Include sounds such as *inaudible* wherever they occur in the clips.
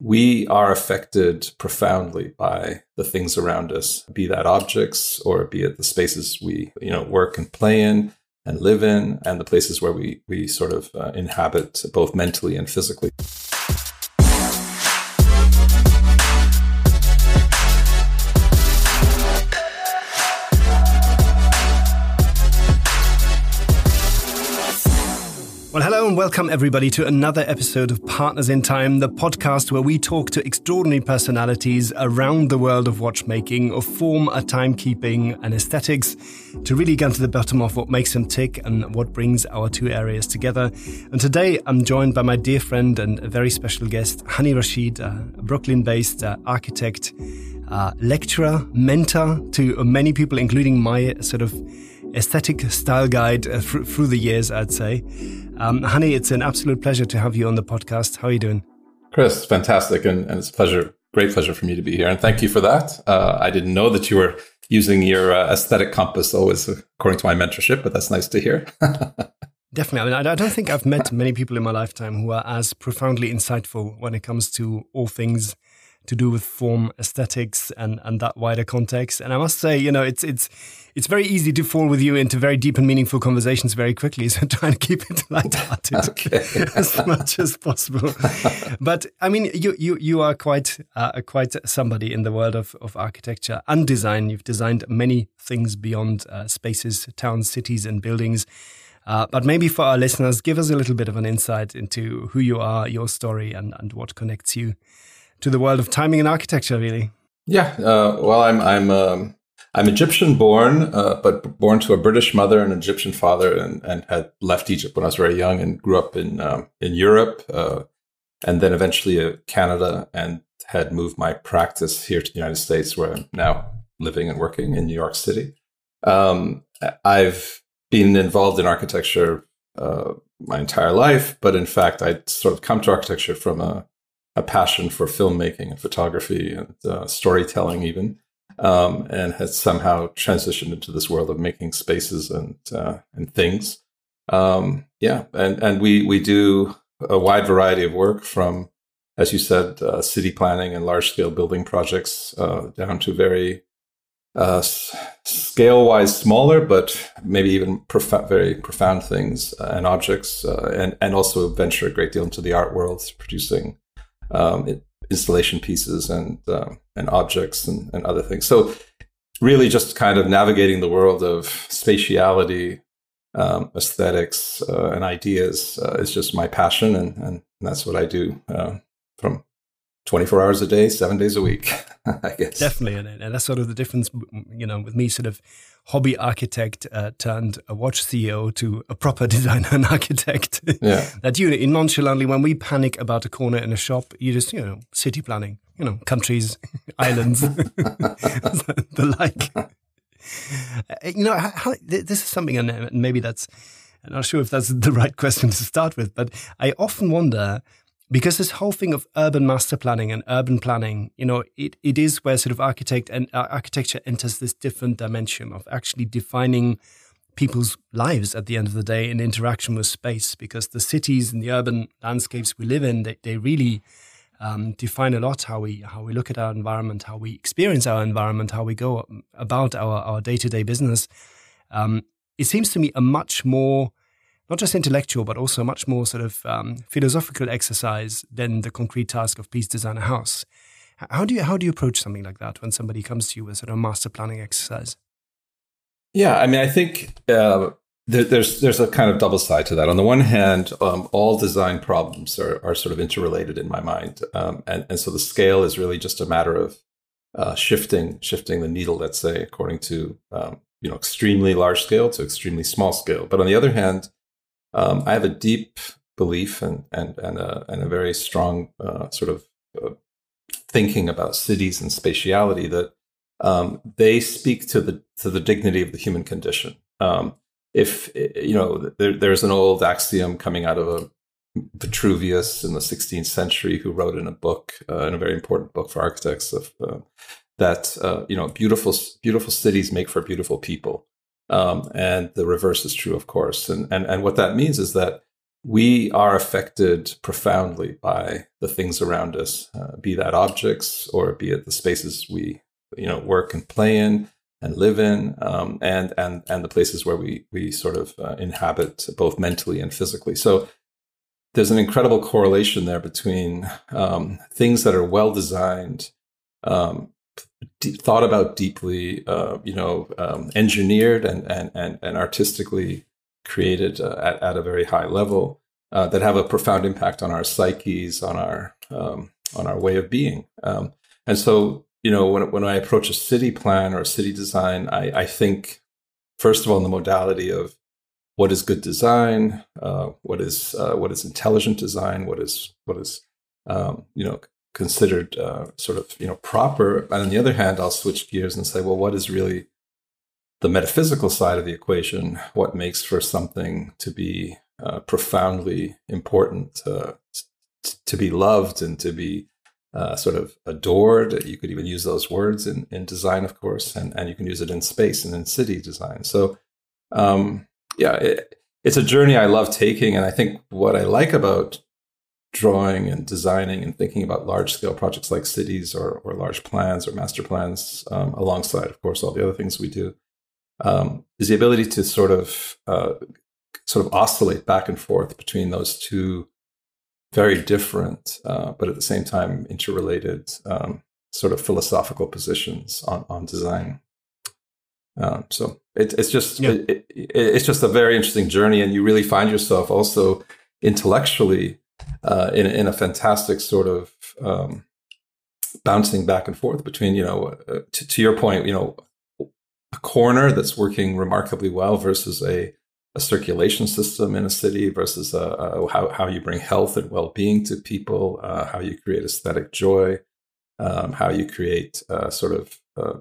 we are affected profoundly by the things around us, be that objects or be it the spaces we, you know, work and play in and live in, and the places where we we sort of uh, inhabit both mentally and physically. And welcome everybody to another episode of Partners in Time, the podcast where we talk to extraordinary personalities around the world of watchmaking, of form, a timekeeping, and aesthetics to really get to the bottom of what makes them tick and what brings our two areas together. And today I'm joined by my dear friend and a very special guest, Hani Rashid, a Brooklyn based uh, architect, uh, lecturer, mentor to many people, including my sort of aesthetic style guide uh, through the years, I'd say. Um, Hani, it's an absolute pleasure to have you on the podcast. How are you doing? Chris, fantastic. And, and it's a pleasure, great pleasure for me to be here. And thank you for that. Uh, I didn't know that you were using your uh, aesthetic compass always according to my mentorship, but that's nice to hear. *laughs* Definitely. I mean, I don't think I've met many people in my lifetime who are as profoundly insightful when it comes to all things to do with form, aesthetics, and and that wider context. And I must say, you know, it's it's it's very easy to fall with you into very deep and meaningful conversations very quickly. *laughs* So trying to keep it light-hearted *laughs* okay. *laughs* as much as possible. but I mean, you you you are quite uh, quite somebody in the world of of architecture and design. You've designed many things beyond uh, spaces, towns, cities, and buildings. Uh, but maybe for our listeners, give us a little bit of an insight into who you are, your story, and, and what connects you to the world of timing and architecture, really. Yeah, uh, well, I'm I'm um, I'm Egyptian born, uh, but born to a British mother and an Egyptian father, and, and had left Egypt when I was very young and grew up in um, in Europe, uh, and then eventually uh, Canada, and had moved my practice here to the United States, where I'm now living and working in New York City. Um, I've been involved in architecture uh, my entire life, but in fact, I sort of come to architecture from a a passion for filmmaking and photography and uh, storytelling, even, um, and has somehow transitioned into this world of making spaces and uh, and things. Um, yeah, and and we we do a wide variety of work from, as you said, uh, city planning and large scale building projects uh, down to very uh, scale wise smaller, but maybe even prof- very profound things and objects, uh, and and also venture a great deal into the art world, producing um, installation pieces and uh, and objects and, and other things. So really, just kind of navigating the world of spatiality, um, aesthetics, uh, and ideas uh, is just my passion, and, and that's what I do uh, from 24 hours a day, seven days a week, *laughs* I guess. Definitely. And, and, that's sort of the difference, you know, with me sort of hobby architect uh, turned a watch CEO to a proper *laughs* designer and architect. Yeah. *laughs* that you in nonchalantly, when we panic about a corner in a shop, you just, you know, city planning, you know, countries, *laughs* islands, the like. Uh, you know, how, this is something, and maybe that's, I'm not sure if that's the right question to start with, but I often wonder because this whole thing of urban master planning and urban planning, you know, it, it is where sort of architect and uh, architecture enters this different dimension of actually defining people's lives at the end of the day in interaction with space. Because the cities and the urban landscapes we live in, they, they really um, define a lot how we how we look at our environment, how we experience our environment, how we go about our our day to day business. Um, it seems to me a much more not just intellectual, but also much more sort of um, philosophical exercise than the concrete task of please design a house. How do you how do you approach something like that when somebody comes to you with sort of master planning exercise? Yeah, I mean, I think uh, there, there's there's a kind of double side to that. On the one hand, um, all design problems are, are sort of interrelated in my mind, um, and and so the scale is really just a matter of uh, shifting shifting the needle, let's say, according to um, you know extremely large scale to extremely small scale. But on the other hand, um, I have a deep belief and and and a, and a very strong uh, sort of uh, thinking about cities and spatiality that um, they speak to the to the dignity of the human condition. Um, if you know, there, there's an old axiom coming out of a Vitruvius in the 16th century, who wrote in a book, uh, in a very important book for architects, of uh, that uh, you know, beautiful beautiful cities make for beautiful people. Um, and the reverse is true, of course. And, and, and what that means is that we are affected profoundly by the things around us, uh, be that objects or be it the spaces we, you know, work and play in and live in, um, and and and the places where we we sort of uh, inhabit both mentally and physically. So there's an incredible correlation there between um, things that are well designed, um, thought about deeply, uh, you know, um, engineered and, and and and artistically created uh, at, at a very high level uh, that have a profound impact on our psyches, on our um, on our way of being. Um, and so, you know, when when I approach a city plan or a city design, I, I think first of all in the modality of what is good design, uh, what is uh, what is intelligent design, what is what is um, you know considered uh, sort of you know proper. And on the other hand, I'll switch gears and say, well, what is really the metaphysical side of the equation, what makes for something to be uh, profoundly important, uh, t- to be loved and to be uh, sort of adored. You could even use those words in, in design, of course, and, and you can use it in space and in city design. So, um, yeah, it, it's a journey I love taking. And I think what I like about drawing and designing and thinking about large scale projects like cities or, or large plans or master plans, um, alongside, of course, all the other things we do, um, is the ability to sort of uh, sort of oscillate back and forth between those two very different, uh, but at the same time interrelated um, sort of philosophical positions on, on design. Um, so it, it's just yeah. it, it, it's just a very interesting journey, and you really find yourself also intellectually uh, in in a fantastic sort of um, bouncing back and forth between you know uh, to, to your point you know a corner that's working remarkably well versus a, a circulation system in a city versus a, a, how, how you bring health and well-being to people, uh, how you create aesthetic joy, um, how you create uh, sort of uh,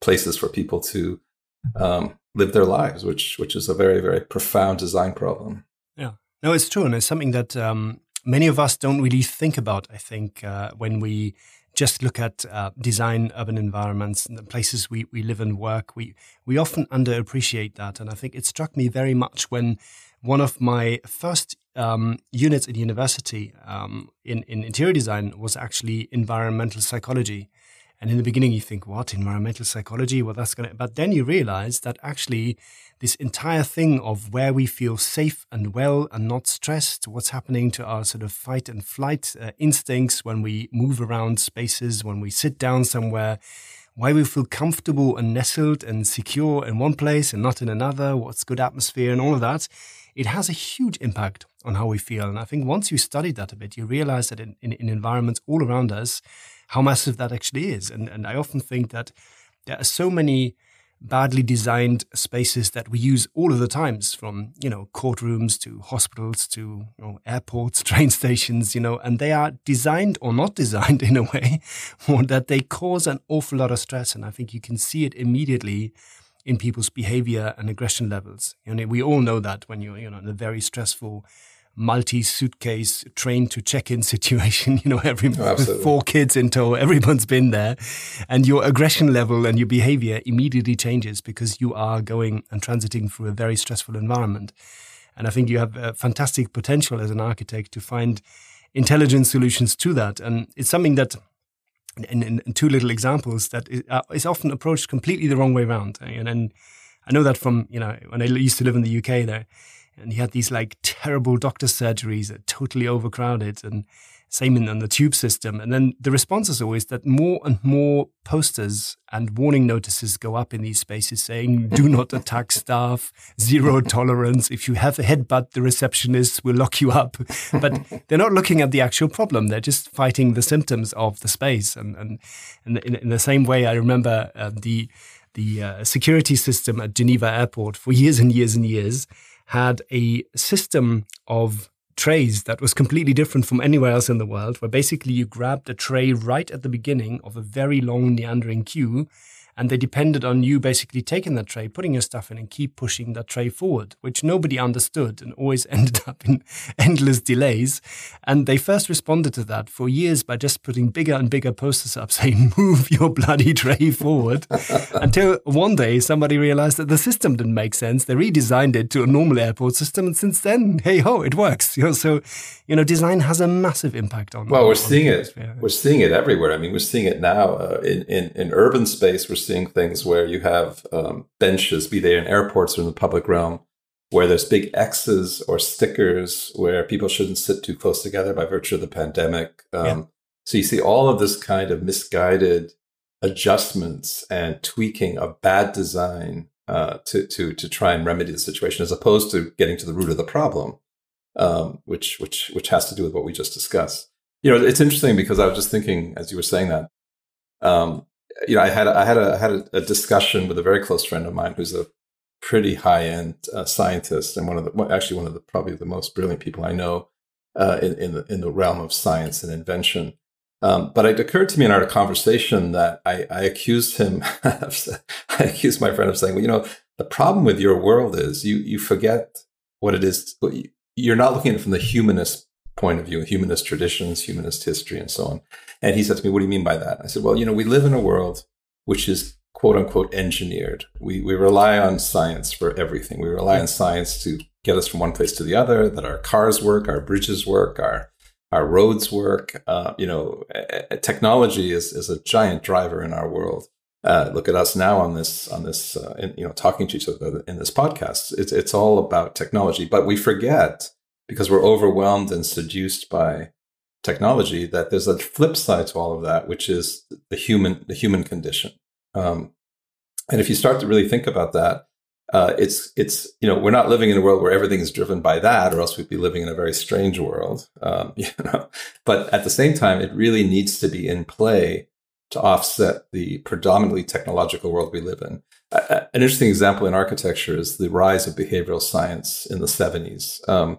places for people to um, live their lives, which which is a very very profound design problem. Yeah, no, it's true, and it's something that um, many of us don't really think about. I think uh, when we just look at uh, design urban environments and the places we, we live and work, we, we often underappreciate that. And I think it struck me very much when one of my first um, units at university um, in, in interior design was actually environmental psychology. And in the beginning, you think, what, environmental psychology? Well, that's going to, but then you realize that actually this entire thing of where we feel safe and well and not stressed, what's happening to our sort of fight and flight uh, instincts when we move around spaces, when we sit down somewhere, why we feel comfortable and nestled and secure in one place and not in another, what's good atmosphere and all of that, it has a huge impact on how we feel. And I think once you study that a bit, you realize that in, in, in environments all around us, how massive that actually is. And, and I often think that there are so many badly designed spaces that we use all of the times from you know courtrooms to hospitals to you know, airports *laughs* train stations you know and they are designed or not designed *laughs* in a way that they cause an awful lot of stress and i think you can see it immediately in people's behavior and aggression levels you know we all know that when you're you know in a very stressful multi suitcase train to check in *laughs* situation. You know, every oh, with four kids in tow, everyone's been there, and your aggression level and your behavior immediately changes because you are going and transiting through a very stressful environment. And I think you have a fantastic potential as an architect to find intelligent solutions to that. And it's something that in, in, in, two little examples that is, uh, is, often approached completely the wrong way around. And, and, I know that from, you know, when I used to live in the UK there, and he had these like terrible doctor surgeries that totally overcrowded and same in, in the tube system. And then the response is always that more and more posters and warning notices go up in these spaces saying, do not attack staff, zero tolerance. If you have a headbutt, the receptionist will lock you up. But they're not looking at the actual problem. They're just fighting the symptoms of the space. And, and, and in, in the same way, I remember uh, the, the uh, security system at Geneva airport for years and years and years had a system of trays that was completely different from anywhere else in the world, where basically you grabbed a tray right at the beginning of a very long meandering queue and they depended on you basically taking that tray, putting your stuff in, and keep pushing that tray forward, which nobody understood and always *laughs* ended up in endless delays. And they first responded to that for years by just putting bigger and bigger posters up *laughs* saying, Move your bloody tray forward. *laughs* Until one day somebody realized that the system didn't make sense. They redesigned it to a normal airport system. And since then, hey ho, it works. You know, so, you know, design has a massive impact on. Well, we're seeing it. We're seeing it everywhere. I mean, we're seeing it now uh, in, in, in urban space. We're seeing things where you have um, benches, be they in airports or in the public realm, where there's big X's or stickers where people shouldn't sit too close together by virtue of the pandemic. Um, yeah. So you see all of this kind of misguided adjustments and tweaking of bad design uh, to to to try and remedy the situation, as opposed to getting to the root of the problem, um, which which which has to do with what we just discussed. You know, it's interesting because I was just thinking as you were saying that. Um, you know, I had I had a I had a, discussion with a very close friend of mine who's a pretty high end uh, scientist and one of the actually one of the probably the most brilliant people I know uh, in in the in the realm of science and invention. Um, but it occurred to me in our conversation that I, I accused him, *laughs* I accused my friend of saying, well, you know, the problem with your world is you you forget what it is. You're not looking at it from the humanist point of view, humanist traditions, humanist history, and so on. And he said to me, What do you mean by that? I said, Well, you know, we live in a world which is quote unquote engineered. We, we rely on science for everything. We rely on science to get us from one place to the other, that our cars work, our bridges work, our our roads work. Uh, you know, technology is, is a giant driver in our world. Uh, look at us now on this on this uh, in, you know talking to each other in this podcast. It's it's all about technology, but we forget because we're overwhelmed and seduced by technology that there's a flip side to all of that, which is the human the human condition. Um, and if you start to really think about that, uh, it's it's you know we're not living in a world where everything is driven by that, or else we'd be living in a very strange world. Um, *laughs* you know, but at the same time, it really needs to be in play to offset the predominantly technological world we live in. Uh, an interesting example in architecture is the rise of behavioral science in the 70s. Um,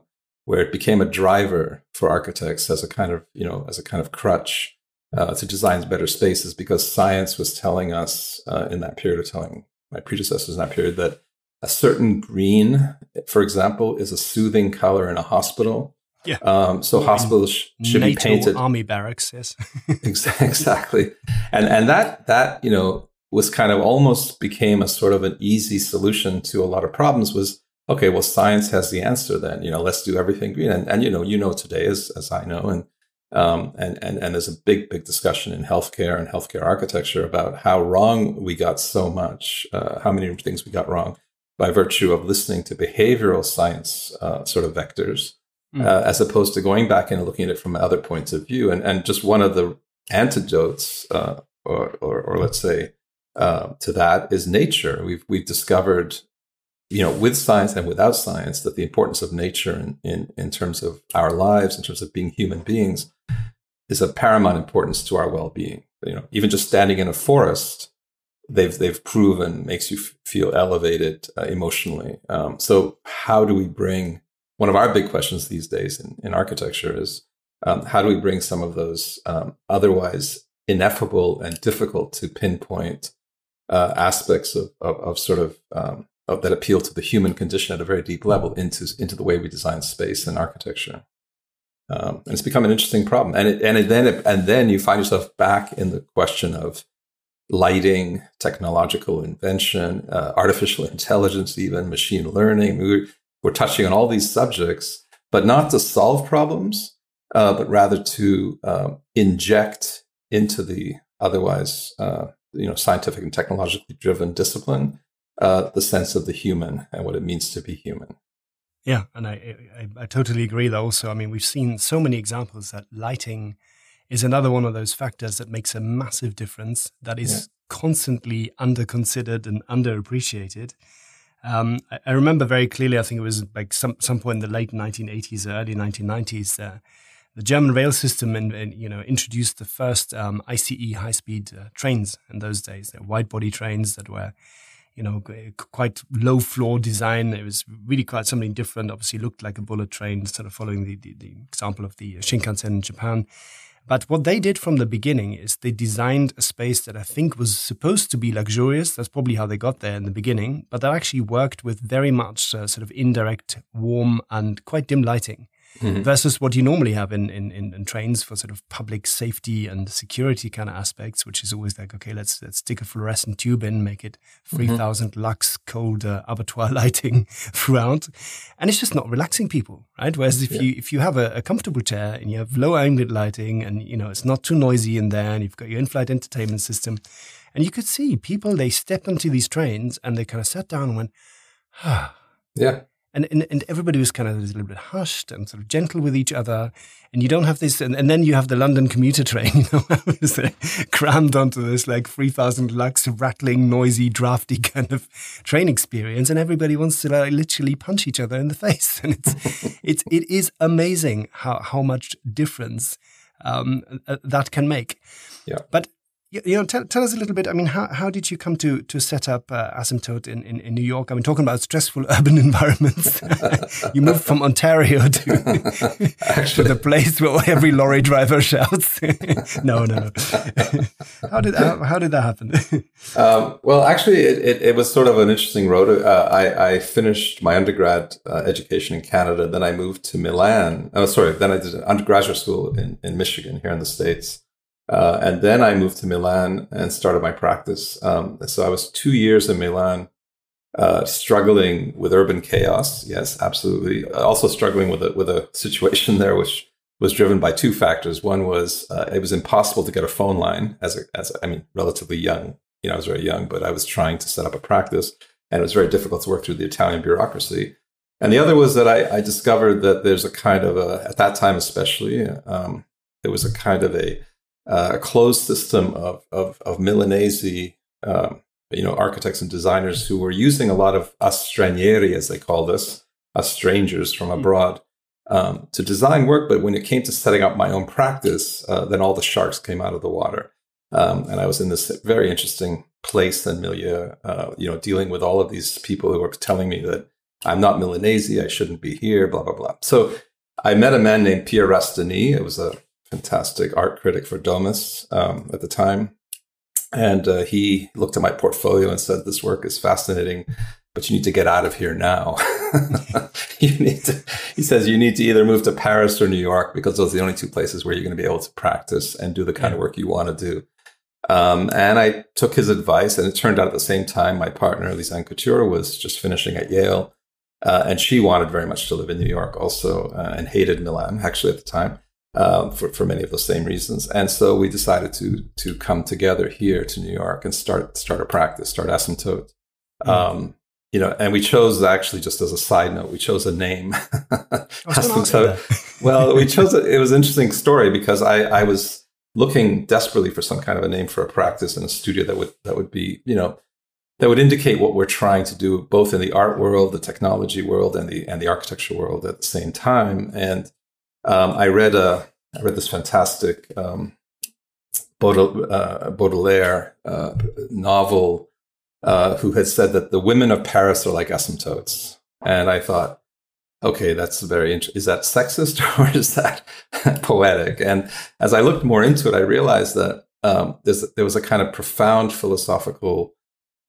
where it became a driver for architects as a kind of, you know, as a kind of crutch uh, to design better spaces because science was telling us uh, in that period of telling my predecessors in that period that a certain green, for example, is a soothing color in a hospital. Yeah. Um, so hospitals sh- should NATO be painted. Army barracks, yes. *laughs* exactly. And and that that you know was kind of almost became a sort of an easy solution to a lot of problems. Was okay, well, science has the answer then, you know, let's do everything green. And, and you know, you know today as, as I know, and, um, and, and, and there's a big, big discussion in healthcare and healthcare architecture about how wrong we got so much, uh, how many things we got wrong by virtue of listening to behavioral science uh, sort of vectors, mm. uh, as opposed to going back and looking at it from other points of view. And, and just one of the antidotes, uh, or, or, or, let's say, uh, to that is nature. We've, we've discovered you know, with science and without science, that the importance of nature in, in, in terms of our lives, in terms of being human beings, is of paramount importance to our well-being. You know, even just standing in a forest, they've they've proven makes you f- feel elevated uh, emotionally. Um, so, how do we bring one of our big questions these days in, in architecture is um, how do we bring some of those um, otherwise ineffable and difficult to pinpoint uh, aspects of, of, of, sort of um, that appeal to the human condition at a very deep level into into the way we design space and architecture. Um, and it's become an interesting problem. And it, and it, then it, and then you find yourself back in the question of lighting, technological invention, uh, artificial intelligence, even machine learning. We're, we're touching on all these subjects, but not to solve problems, uh, but rather to uh, inject into the otherwise, uh, you know, scientific and technologically driven discipline uh, the sense of the human and what it means to be human. Yeah, and I, I, I totally agree. Though also, I mean, we've seen so many examples that lighting is another one of those factors that makes a massive difference. That is yeah. constantly underconsidered and underappreciated. Um, I, I, remember very clearly. I think it was like some some point in the late 1980s, early 1990s. Uh, the German rail system, and, and, you know, introduced the first um, ICE high-speed uh, trains in those days. They're wide-body trains that were you know, quite low floor design. It was really quite something different. Obviously, looked like a bullet train, sort of following the, the, the example of the Shinkansen in Japan. But what they did from the beginning is they designed a space that I think was supposed to be luxurious. That's probably how they got there in the beginning. But they actually worked with very much uh, sort of indirect, warm, and quite dim lighting mm-hmm. versus what you normally have in, in, in, trains for sort of public safety and security kind of aspects, which is always like, okay, let's let's stick a fluorescent tube in, make it 3000 mm-hmm. lux cold uh, abattoir *laughs* lighting throughout. And it's just not relaxing people, right? Whereas if yeah. you if you have a, a, comfortable chair and you have low ambient lighting and you know it's not too noisy in there and you've got your in-flight entertainment system, and you could see people they stepped onto these trains and they kind of sat down and went, ah. *sighs* Yeah and, and, and everybody was kind of a little bit hushed and sort of gentle with each other. And you don't have this, and, and then you have the London commuter train, *laughs* you know, crammed onto this like 3000 lux, rattling, noisy, drafty kind of train experience. And everybody wants to like, literally punch each other in the *laughs* face. And it's, it's, it is amazing how, how much difference um, uh, that can make. Yeah. But you know, tell, tell us a little bit. I mean, how, how did you come to to set up uh, Asymptote in, in, in, New York? I mean, talking about stressful *laughs* urban environments. *laughs* you moved from Ontario to, *laughs* Actually. to the place where every lorry driver shouts. no, no, no. how did how, how, did that happen? Um, well, actually, it, it, it, was sort of an interesting road. Uh, I, I finished my undergrad uh, education in Canada. Then I moved to Milan. Oh, sorry. Then I did an undergraduate school in, in Michigan here in the States. Uh, and then I moved to Milan and started my practice. Um, so I was two years in Milan, uh, struggling with urban chaos. Yes, absolutely. Also struggling with a, with a situation *laughs* there, which was driven by two factors. One was uh, it was impossible to get a phone line as a, as a, I mean, relatively young. You know, I was very young, but I was trying to set up a practice, and it was very difficult to work through the Italian bureaucracy. And the other was that I, I discovered that there's a kind of a, at that time especially, um, there was a kind of a uh, a closed system of, of, of Milanese, um, you know, architects and designers who were using a lot of us stranieri, as they called us, us strangers from hmm. abroad, um, to design work. But when it came to setting up my own practice, uh, then all the sharks came out of the water. Um, and I was in this very interesting place and milieu, uh, you know, dealing with all of these people who were telling me that I'm not Milanese, I shouldn't be here, blah, blah, blah. So I met a man named Pierre Restany. It was a fantastic art critic for Domus um, at the time. And uh, he looked at my portfolio and said, This work is fascinating, but you need to get out of here now. *laughs* *laughs* you need to, he says, you need to either move to Paris or New York because those are the only two places where you're going to be able to practice and do the kind of work you want to do. Um, and I took his advice, and it turned out at the same time, my partner, Lise Anne Couture, was just finishing at Yale. Uh, and she wanted very much to live in New York also uh, and hated Milan, actually, at the time um, for, for many of the same reasons. And so we decided to to come together here to New York and start start a practice, start Asymptote. Mm-hmm. Um, you know, and we chose actually just as a side note, we chose a name. *laughs* Asymptote. well, we *laughs* chose it. It was an interesting story because I, I was looking desperately for some kind of a name for a practice in a studio that would that would be, you know, that would indicate what we're trying to do both in the art world, the technology world, and the and the architecture world at the same time. And um, I read a I read this fantastic um, uh, Baudelaire uh, novel uh, who had said that the women of Paris are like asymptotes, and I thought, okay, that's very interesting. Is that sexist *laughs* or is that *laughs* poetic? And as I looked more into it, I realized that um, there was a kind of profound philosophical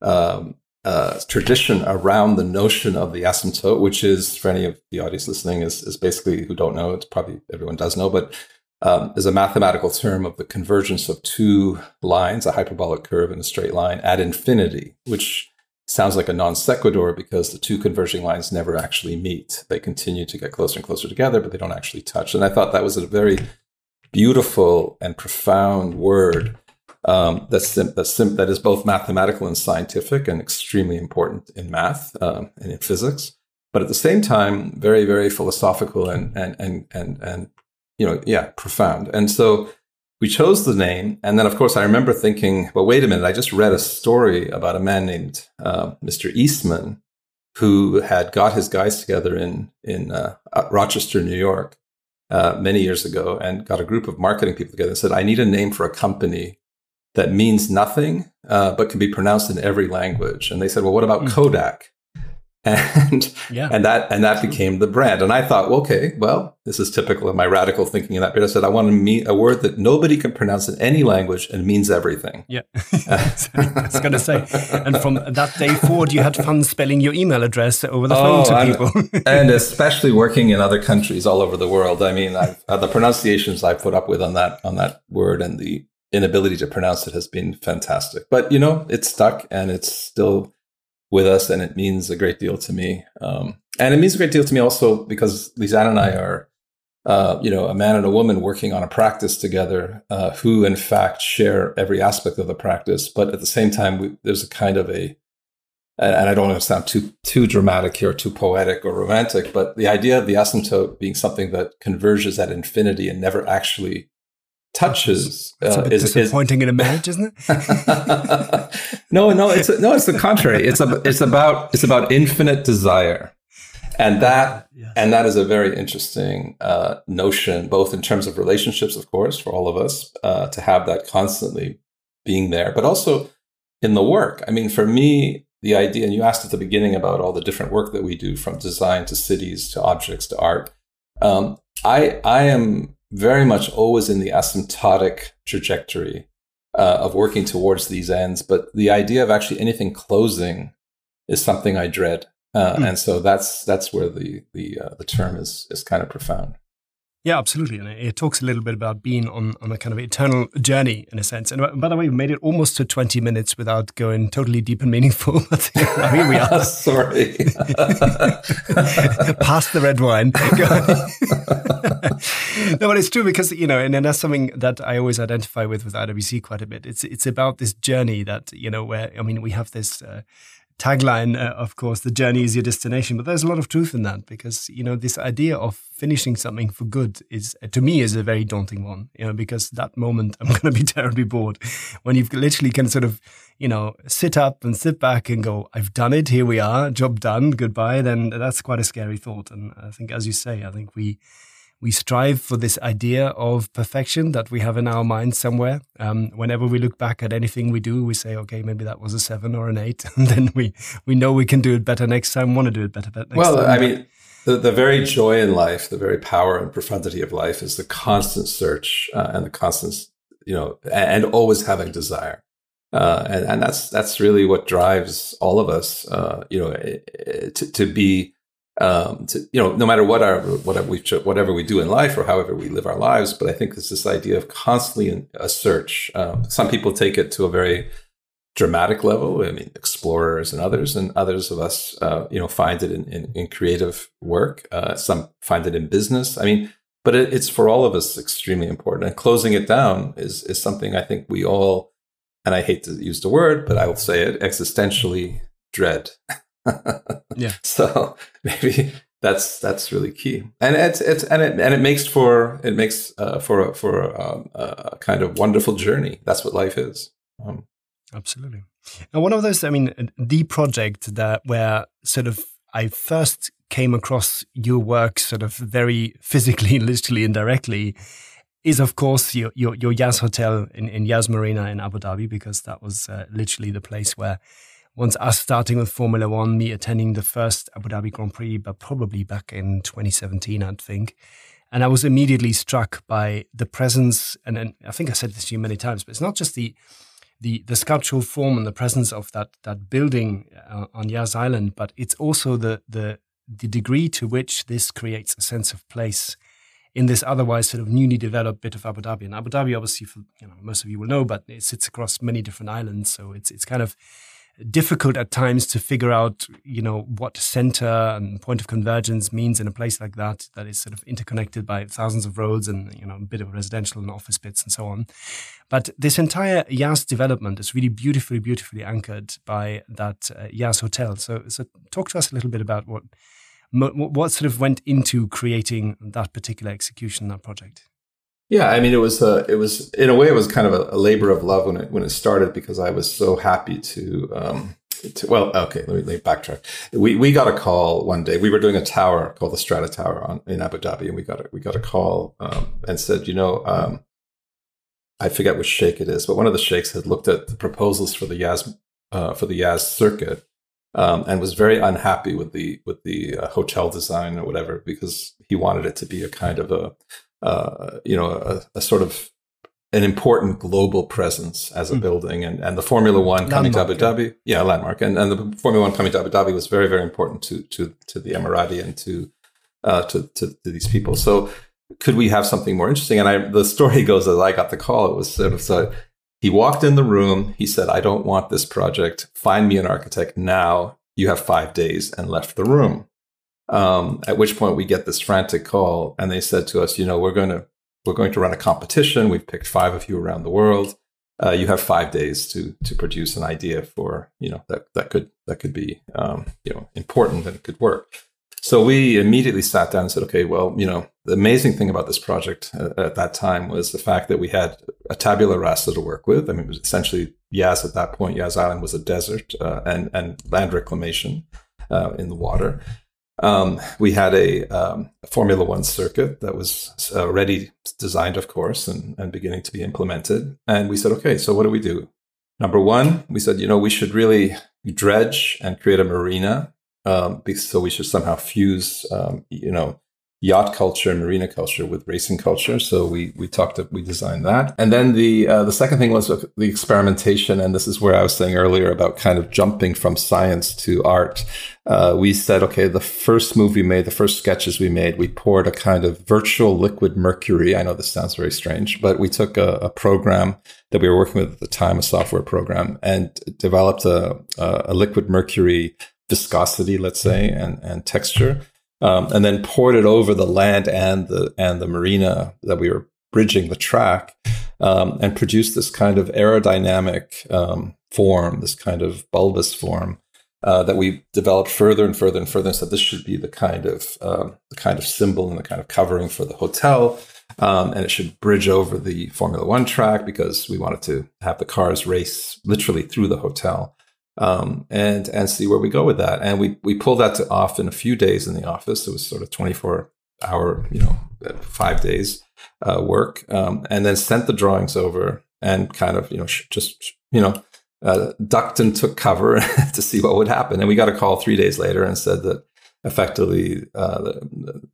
um, uh, tradition around the notion of the asymptote, which is for any of the audience listening, is, is basically who don't know, it's probably everyone does know, but um, is a mathematical term of the convergence of two lines, a hyperbolic curve and a straight line at infinity, which sounds like a non sequitur because the two converging lines never actually meet. They continue to get closer and closer together, but they don't actually touch. And I thought that was a very beautiful and profound word um, that's, that's that is both mathematical and scientific and extremely important in math um, and in physics, but at the same time, very, very philosophical and, and, and, and, and, you know, yeah, profound. And so we chose the name. And then, of course, I remember thinking, well, wait a minute, I just read a story about a man named uh, Mr. Eastman who had got his guys together in, in uh, Rochester, New York. Uh, many years ago, and got a group of marketing people together and said, I need a name for a company that means nothing, uh, but can be pronounced in every language. And they said, well, what about mm. Kodak? *laughs* and yeah. and that and that became the brand. And I thought, well, okay, well, this is typical of my radical thinking in that period. I said I want to meet a word that nobody can pronounce in any language and means everything. Yeah, I was going to say. And from that day forward, you had fun spelling your email address over the phone to and, people, *laughs* and especially working in other countries all over the world. I mean, uh, the pronunciations I put up with on that on that word and the inability to pronounce it has been fantastic. But you know, it's stuck and it's still with us, and it means a great deal to me. Um, and it means a great deal to me also because Lise Anne and I are, uh, you know, a man and a woman working on a practice together, uh, who in fact share every aspect of the practice. But at the same time, we, there's a kind of a and I don't want to sound too too dramatic here, too poetic or romantic, but the idea of the asymptote being something that converges at infinity and never actually touches it's uh, a bit is disappointing is, in a marriage, isn't it? *laughs* no, no, it's no, it's the contrary. It's a, it's about it's about infinite desire, and that yes. and that is a very interesting uh, notion, both in terms of relationships, of course, for all of us uh, to have that constantly being there, but also in the work. I mean, for me, the idea, and you asked at the beginning about all the different work that we do, from design to cities to objects to art. Um, I I am very much always in the asymptotic trajectory uh, of working towards these ends. But the idea of actually anything closing is something I dread, uh, mm. and so that's that's where the the uh, the term is is kind of profound. Yeah, absolutely. And it talks a little bit about being on, on a kind of eternal journey in a sense. And by the way, we made it almost to 20 minutes without going totally deep and meaningful. *laughs* But here we are. *laughs* Sorry. *laughs* Past the red wine. no, but it's true because, you know, and, and that's something that I always identify with with IWC quite a bit. It's, it's about this journey that, you know, where, I mean, we have this, uh, tagline, uh, of course, the journey is your destination. But there's a lot of truth in that because, you know, this idea of finishing something for good is, to me, is a very daunting one, you know, because that moment I'm *laughs* going to be terribly bored when you've literally can sort of, you know, sit up and sit back and go, I've done it. Here we are. Job done. Goodbye. Then that's quite a scary thought. And I think, as you say, I think we, we strive for this idea of perfection that we have in our mind somewhere. Um, whenever we look back at anything we do, we say, okay, maybe that was a seven or an eight. *laughs* And then we, we know we can do it better next time, want to do it better, next well, time. Well, I mean, the, the very joy in life, the very power and profundity of life is the constant search uh, and the constant, you know, and, and always having desire. Uh, and, and that's, that's really what drives all of us, uh, you know, to, to be, um, to, you know, no matter what our whatever we whatever we do in life or however we live our lives. But I think it's this idea of constantly a search. Um, some people take it to a very dramatic level. I mean, explorers and others, and others of us, uh, you know, find it in, in, in creative work. Uh, some find it in business. I mean, but it, it's for all of us extremely important. And closing it down is is something I think we all, and I hate to use the word, but I will say it, existentially dread. *laughs* yeah. *laughs* So *laughs* maybe that's that's really key, and it's it's and it and it makes for it makes uh, for a, for a, um, a, kind of wonderful journey. That's what life is. Um, Absolutely. Now, one of those, I mean, the project that where sort of I first came across your work, sort of very *laughs* physically, literally, indirectly, is of course your your, your Yas Hotel in, in Yas Marina in Abu Dhabi, because that was uh, literally the place where once us starting with Formula One, me attending the first Abu Dhabi Grand Prix, but probably back in 2017, I think. And I was immediately struck by the presence, and, and I think I said this to you many times, but it's not just the the, the sculptural form and the presence of that that building uh, on Yas Island, but it's also the the the degree to which this creates a sense of place in this otherwise sort of newly developed bit of Abu Dhabi. And Abu Dhabi, obviously, for, you know, most of you will know, but it sits across many different islands, so it's it's kind of difficult at times to figure out, you know, what center and point of convergence means in a place like that, that is sort of interconnected by thousands of roads and, you know, a bit of residential and office bits and so on. But this entire Yas development is really beautifully, beautifully anchored by that uh, Yas hotel. So, so talk to us a little bit about what, what sort of went into creating that particular execution, that project. Yeah, I mean, it was a, it was in a way, it was kind of a, a, labor of love when it when it started because I was so happy to. Um, to, well, okay, let me, let me, backtrack. We we got a call one day. We were doing a tower called the Strata Tower on, in Abu Dhabi, and we got a, we got a call um, and said, you know, um, I forget which sheikh it is, but one of the sheikhs had looked at the proposals for the Yas uh, for the Yas circuit um, and was very unhappy with the with the uh, hotel design or whatever because he wanted it to be a kind of a uh, you know a, a, sort of an important global presence as a mm. building and, and the Formula One coming landmark, to Abu Dhabi yeah. yeah landmark and, and the Formula One coming to Abu Dhabi was very very important to to to the Emirati and to uh, to, to, to these people so could we have something more interesting and I the story *laughs* goes as I got the call it was sort of so he walked in the room. He said, I don't want this project. Find me an architect now. You have five days and left the room. Um, at which point we get this frantic call and they said to us, you know, we're going to, we're going to run a competition. We've picked five of you around the world. Uh, you have five days to, to produce an idea for, you know, that, that could, that could be, um, you know, important and it could work. So we immediately sat down and said, okay, well, you know, the amazing thing about this project uh, at that time was the fact that we had a tabula rasa to work with. I mean, it was essentially Yas at that point. Yas Island was a desert uh, and and land reclamation uh, in the water. Um, we had a, um, Formula One circuit that was already designed, of course, and, and beginning to be implemented. And we said, okay, so what do we do? Number one, we said, you know, we should really dredge and create a marina um, so we should somehow fuse, um, you know, yacht culture and marina culture with racing culture. So we we talked, we designed that, and then the uh, the second thing was the experimentation, and this is where I was saying earlier about kind of jumping from science to art. Uh, we said, okay, the first move we made, the first sketches we made, we poured a kind of virtual liquid mercury. I know this sounds very strange, but we took a, a program that we were working with at the time, a software program, and developed a, a liquid mercury viscosity, let's say, and, and texture, um, and then poured it over the land and the and the marina that we were bridging the track, um, and produced this kind of aerodynamic um, form, this kind of bulbous form. Uh, that we developed further and further and further, and said this should be the kind of um, the kind of symbol and the kind of covering for the hotel, um, and it should bridge over the Formula One track because we wanted to have the cars race literally through the hotel um, and and see where we go with that. And we we pulled that off in a few days in the office. It was sort of twenty four hour, you know, five days uh, work, um, and then sent the drawings over and kind of you know sh- just you know uh, ducked and took cover *laughs* to see what would happen. And we got a call three days later and said that effectively uh,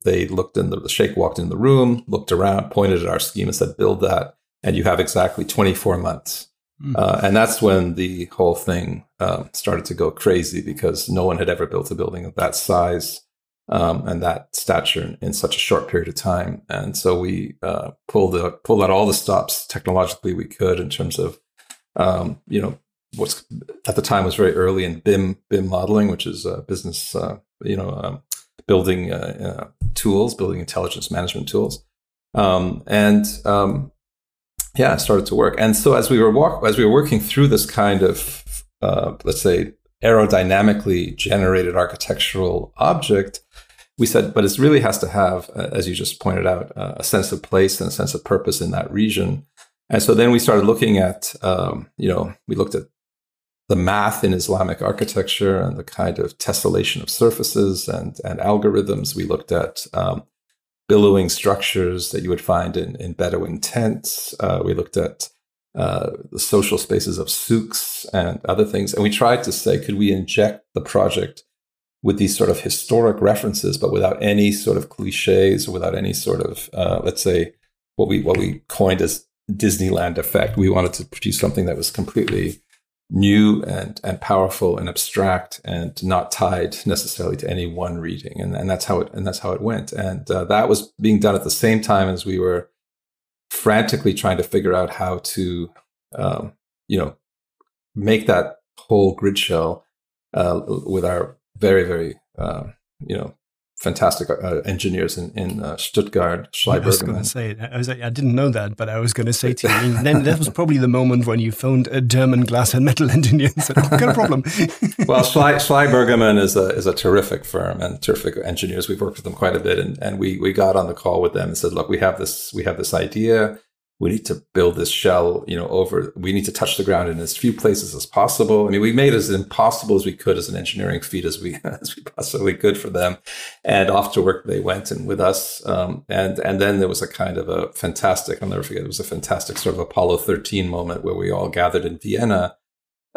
they looked in the, the sheikh walked in the room, looked around, pointed at our scheme and said, "Build that." And you have exactly 24 months Mm. Uh, and that's when the whole thing uh, started to go crazy because no one had ever built a building of that size um, and that stature in, in, such a short period of time. And so we uh, pulled the, pulled out all the stops technologically we could in terms of, um, you know, what's at the time was very early in BIM BIM modeling, which is business, uh, you know, um, building uh, uh, tools, building intelligence management tools. Um, and um, yeah, it started to work. And so as we were walk, as we were working through this kind of, uh, let's say, aerodynamically generated architectural object, we said, but it really has to have, uh, as you just pointed out, uh, a sense of place and a sense of purpose in that region. And so then we started looking at, um, you know, we looked at the math in Islamic architecture and the kind of tessellation of surfaces and, and algorithms. We looked at um, billowing structures that you would find in, in Bedouin tents. Uh, we looked at uh, the social spaces of souks and other things. And we tried to say, could we inject the project with these sort of historic references, but without any sort of cliches or without any sort of, uh, let's say, what we what we coined as Disneyland effect. We wanted to produce something that was completely new and, and powerful and abstract and not tied necessarily to any one reading. And, and that's how it, and that's how it went. And uh, that was being done at the same time as we were frantically trying to figure out how to, um, you know, make that whole grid shell uh, with our very, very, uh, you know, fantastic uh, engineers in, in uh, Stuttgart, Schlaich Bergermann. I was going to say, I, was, I didn't know that, but I was going to say to you, *laughs* then that was probably the moment when you phoned a German glass and metal *laughs* engineer and said, oh, got a problem. *laughs* well, Schlaich, Schleibergermann is a, is a terrific firm and terrific engineers. We've worked with them quite a bit. And, and we, we got on the call with them and said, look, we have this, we have this idea we need to build this shell, you know, over, we need to touch the ground in as few places as possible. I mean, we made as impossible as we could as an engineering feat as we, *laughs* as we possibly could for them. And off to work they went and with us. Um, and, and then there was a kind of a fantastic, I'll never forget, it was a fantastic sort of Apollo 13 moment where we all gathered in Vienna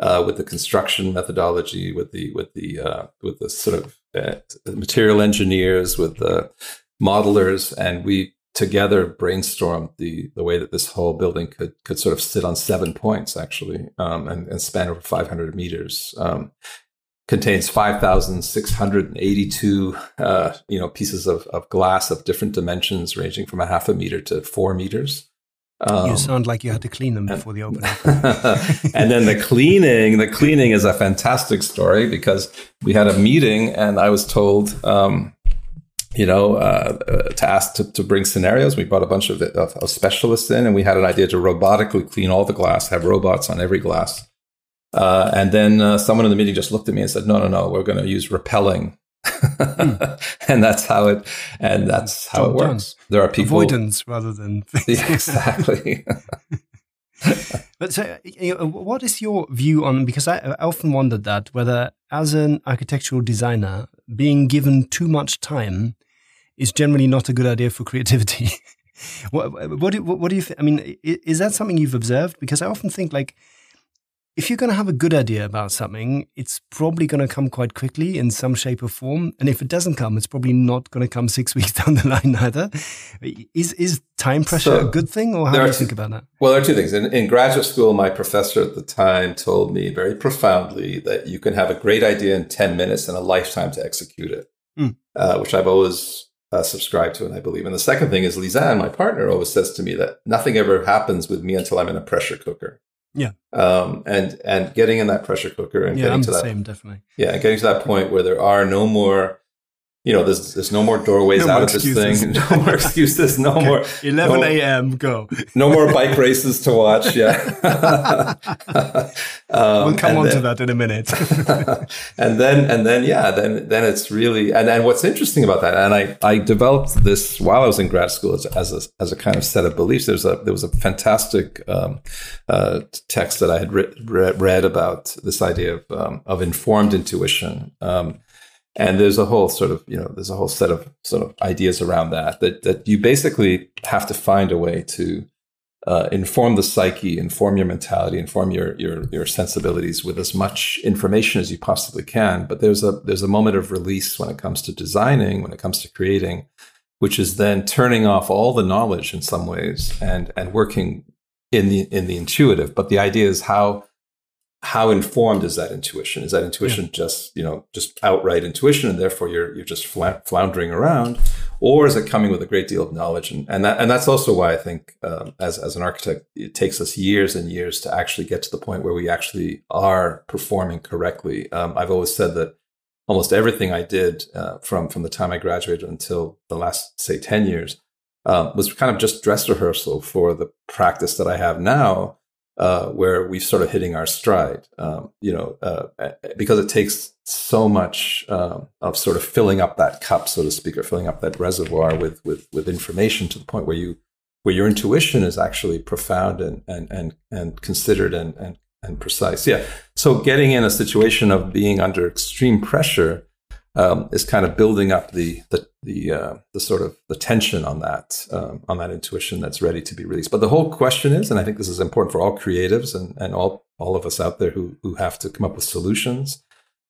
uh, with the construction methodology, with the with the uh, with the sort of uh, material engineers, with the modelers, and we together brainstormed the the way that this whole building could could sort of sit on seven points actually um, and, and, span over 500 meters. Um, contains 5,682 uh, you know pieces of, of glass of different dimensions, ranging from a half a meter to four meters. Um, you sound like you had to clean them before the opening. *laughs* and then the cleaning, the cleaning is a fantastic story because we had a meeting and I was told, um, you know, uh, to ask to, to, bring scenarios. We brought a bunch of, of, of, specialists in and we had an idea to robotically clean all the glass, have robots on every glass. Uh, and then uh, someone in the meeting just looked at me and said, no, no, no, we're going to use repelling mm. *laughs* and that's how it and that's how Job it works. Done. There are people avoidance rather than *laughs* yeah, exactly. *laughs* but so, you know, what is your view on? Because I, I often wondered that whether, as an architectural designer, being given too much time is generally not a good idea for creativity. *laughs* what, what, do, what, do you? I mean, is that something you've observed? Because I often think like if you're going to have a good idea about something, it's probably going to come quite quickly in some shape or form. And if it doesn't come, it's probably not going to come *laughs* six weeks down the line either. Is is time pressure so a good thing, or how do you think about that? Well, there are two things. In, in graduate school, my professor at the time told me very profoundly that you can have a great idea in ten minutes and a lifetime to execute it, mm. uh, which I've always uh, subscribed to and I believe. And the second thing is Lise Anne, my partner, always says to me that nothing ever happens with me until I'm in a pressure cooker. Yeah. Um, and and getting in that pressure cooker and yeah, getting I'm to that same, definitely. Yeah, getting to that point where there are no more you know, there's there's no more doorways no out more of this excuses. thing. *laughs* No more excuses. No okay. more. 11 a.m. Go. no more bike races to watch. Yeah. *laughs* um, we'll come on then, to that in a minute. *laughs* and then and then yeah, then then it's really and and what's interesting about that, and I I developed this while I was in grad school as, as a as a kind of set of beliefs. There's a there was a fantastic um, uh, text that I had re- read about this idea of um, of informed intuition. Um, and there's a whole sort of you know there's a whole set of sort of ideas around that that that you basically have to find a way to uh, inform the psyche, inform your mentality, inform your your your sensibilities with as much information as you possibly can. But there's a there's a moment of release when it comes to designing, when it comes to creating, which is then turning off all the knowledge in some ways and and working in the in the intuitive. But the idea is how how informed is that intuition? Is that intuition yeah. just you know just outright intuition, and therefore you're you're just floundering around, or is it coming with a great deal of knowledge? And and that and that's also why I think um, as as an architect, it takes us years and years to actually get to the point where we actually are performing correctly. Um, I've always said that almost everything I did uh, from from the time I graduated until the last say ten years um, was kind of just dress rehearsal for the practice that I have now uh, where we're sort of hitting our stride, um, you know, uh, because it takes so much um, of sort of filling up that cup, so to speak, or filling up that reservoir with with with information to the point where you where your intuition is actually profound and and and and considered and and and precise. Yeah. So getting in a situation of being under extreme pressure um, is kind of building up the the the, uh, the sort of the tension on that um, on that intuition that's ready to be released. But the whole question is, and I think this is important for all creatives and, and all all of us out there who who have to come up with solutions,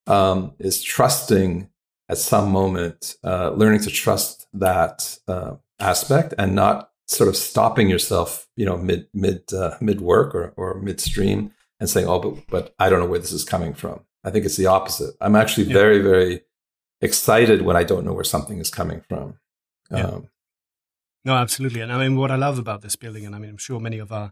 um, is trusting at some moment, uh, learning to trust that uh, aspect and not sort of stopping yourself, you know, mid mid uh, mid work or or midstream and saying, oh, but but I don't know where this is coming from. I think it's the opposite. I'm actually yeah. very very excited when I don't know where something is coming from. Yeah. Um, no, absolutely. And I mean, what I love about this building, and I mean, I'm sure many of our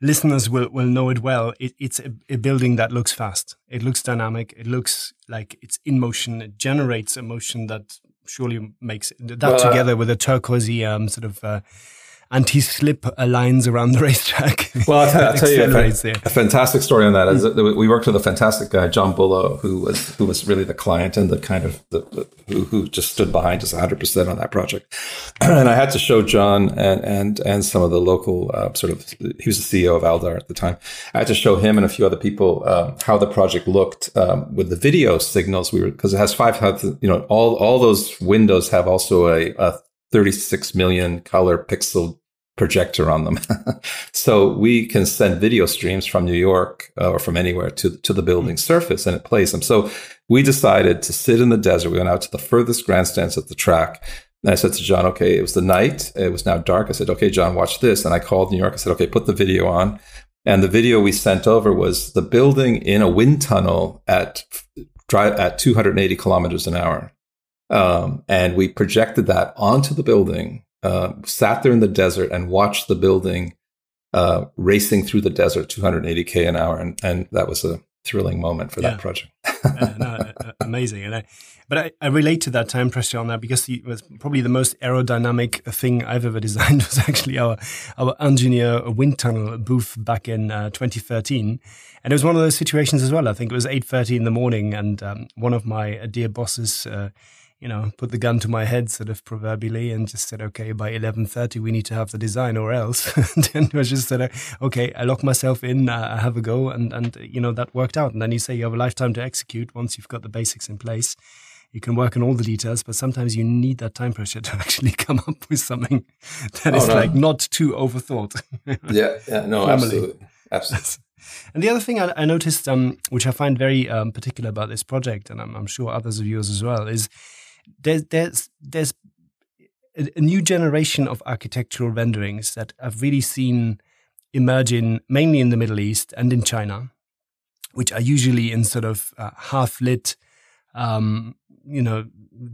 listeners will, will know it well, it, it's a, a, building that looks fast. It looks dynamic. It looks like it's in motion. It generates emotion that surely makes that well, together with a turquoisey um, sort of uh, anti-slip lines around the *laughs* racetrack. Well, I'll, tell, I'll tell you a, a, fantastic story on that. Mm. We worked with a fantastic guy, John Bullo, who was who was really the client and the kind of the, the who, who just stood behind us 100 percent on that project. *clears throat* and I had to show John and and and some of the local uh, sort of he was the CEO of Aldar at the time. I had to show him and a few other people uh, how the project looked um, with the video signals. We were because it has five, you know, all all those windows have also a, a 36 million color pixel projector on them. *laughs* so we can send video streams from New York uh, or from anywhere to, to the building surface and it plays them. So we decided to sit in the desert. We went out to the furthest grandstands at the track. And I said to John, okay, it was the night. It was now dark. I said, okay, John, watch this. And I called New York. I said, okay, put the video on. And the video we sent over was the building in a wind tunnel at at 280 kilometers an hour. Um, and we projected that onto the building uh, sat there in the desert and watched the building uh, racing through the desert 280k an hour, and and that was a thrilling moment for yeah. that project. *laughs* uh, no, uh, amazing, and I, but I, I relate to that time pressure on that because it was probably the most aerodynamic thing I've ever *laughs* designed was actually our our engineer wind tunnel booth back in uh, 2013, and it was one of those situations as well. I think it was 8:30 in the morning, and um, one of my dear bosses you know, put the gun to my head, sort of proverbially, and just said, okay, by 11.30, we need to have the design or else. *laughs* and then I just said, okay, I lock myself in, uh, I have a go. And, and, you know, that worked out. And then you say you have a lifetime to execute once you've got the basics in place. You can work on all the details, but sometimes you need that time pressure *laughs* to actually come up with something that oh, is no. like not too overthought. *laughs* yeah, yeah, no, absolutely. Absolutely. And the other thing I, I noticed, um, which I find very um, particular about this project, and I'm, I'm, sure others of yours as well, is there's there's there's a new generation of architectural renderings that I've really seen emerging mainly in the Middle East and in China, which are usually in sort of uh, half lit um, you know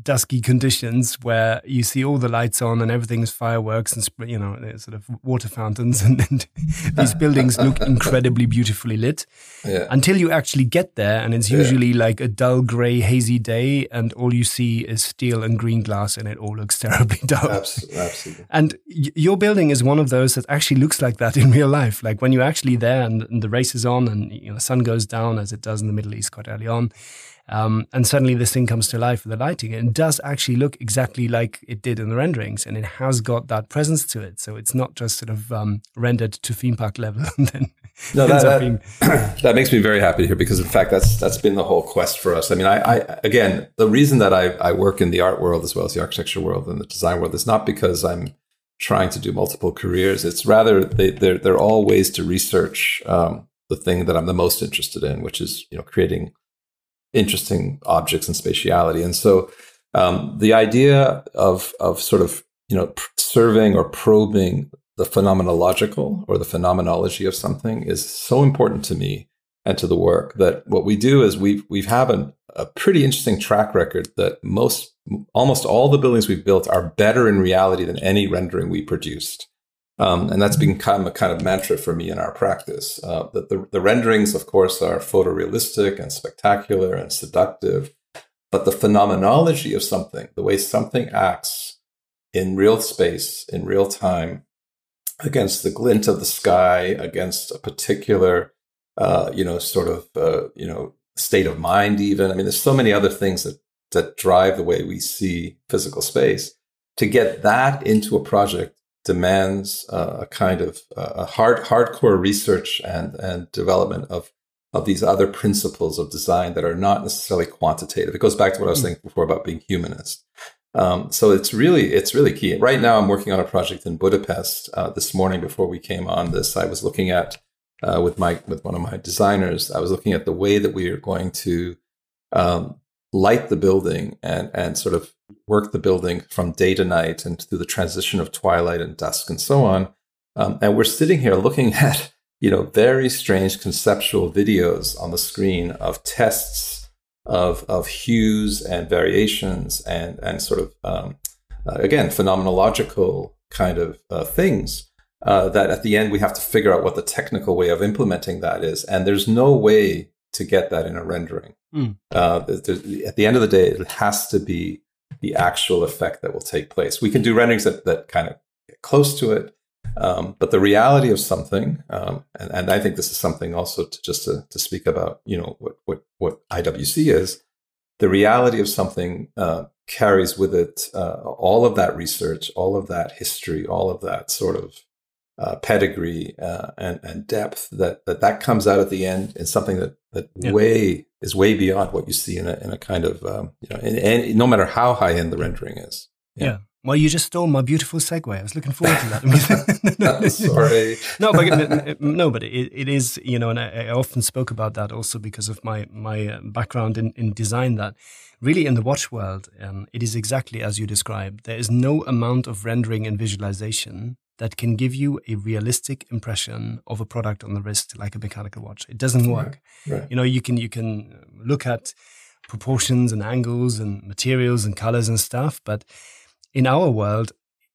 dusky conditions where you see all the lights on and everything's fireworks and you know sort of water fountains *laughs* and, and these buildings look *laughs* incredibly beautifully lit yeah. until you actually get there and it's usually yeah. like a dull gray hazy day and all you see is steel and green glass and it all looks *laughs* terribly dull absolutely, and y- your building is one of those that actually looks like that in real life like when you're actually there and, and the race is on and you know, the sun goes down as it does in the middle east quite early on um, and suddenly this thing comes to life with the lighting and does actually look exactly like it did in the renderings. And it has got that presence to it. So it's not just sort of um, rendered to theme park level *laughs* and then no, that, that, being... *clears throat* that, makes me very happy to hear because in fact that's that's been the whole quest for us. I mean, I, I again the reason that I, I work in the art world as well as the architecture world and the design world is not because I'm trying to do multiple careers. It's rather they, they're they're all ways to research um, the thing that I'm the most interested in, which is you know creating interesting objects and spatiality. And so um, the idea of of sort of you know serving or probing the phenomenological or the phenomenology of something is so important to me and to the work that what we do is we've we've have a, a pretty interesting track record that most almost all the buildings we've built are better in reality than any rendering we produced. Um, and that's become a kind of mantra for me in our practice. Uh, that the, the renderings, of course, are photorealistic and spectacular and seductive, but the phenomenology of something, the way something acts in real space, in real time, against the glint of the sky, against a particular, uh, you know, sort of, uh, you know, state of mind. Even I mean, there's so many other things that that drive the way we see physical space. To get that into a project demands uh, a kind of uh, a hard hardcore research and and development of of these other principles of design that are not necessarily quantitative. It goes back to what I was hmm. saying before about being humanist. Um, so it's really it's really key. Right now, I'm working on a project in Budapest. Uh, this morning, before we came on this, I was looking at uh, with my with one of my designers. I was looking at the way that we are going to um, light the building and and sort of work the building from day to night and through the transition of twilight and dusk and so on. Um, and we're sitting here looking *laughs* at you know very strange conceptual videos on the screen of tests of of hues and variations and and sort of um, uh, again phenomenological kind of uh, things. Uh, that at the end we have to figure out what the technical way of implementing that is, and there's no way to get that in a rendering. Mm. At the end of the day, it has to be the actual effect that will take place. We can do renderings that, that kind of get close to it, um, but the reality of something, um, and, and, I think this is something also to just to, to, speak about, you know, what, what, what IWC is, the reality of something uh, carries with it uh, all of that research, all of that history, all of that sort of uh, pedigree uh, and, and depth that, that that comes out at the end in something that that yeah. way is way beyond what you see in a in a kind of um, you know, and, and no matter how high end the rendering is. Yeah. yeah. Well, you just stole my beautiful segue. I was looking forward to that. *laughs* *laughs* Sorry. no, but no, but it, it is you know, and I, I, often spoke about that also because of my my uh, background in, in design. That really in the watch world, um, it is exactly as you described. There is no amount of rendering and visualization that can give you a realistic impression of a product on the wrist like a mechanical watch. It doesn't work. Right, right. You know, you can you can look at proportions and angles and materials and colors and stuff, but in our world,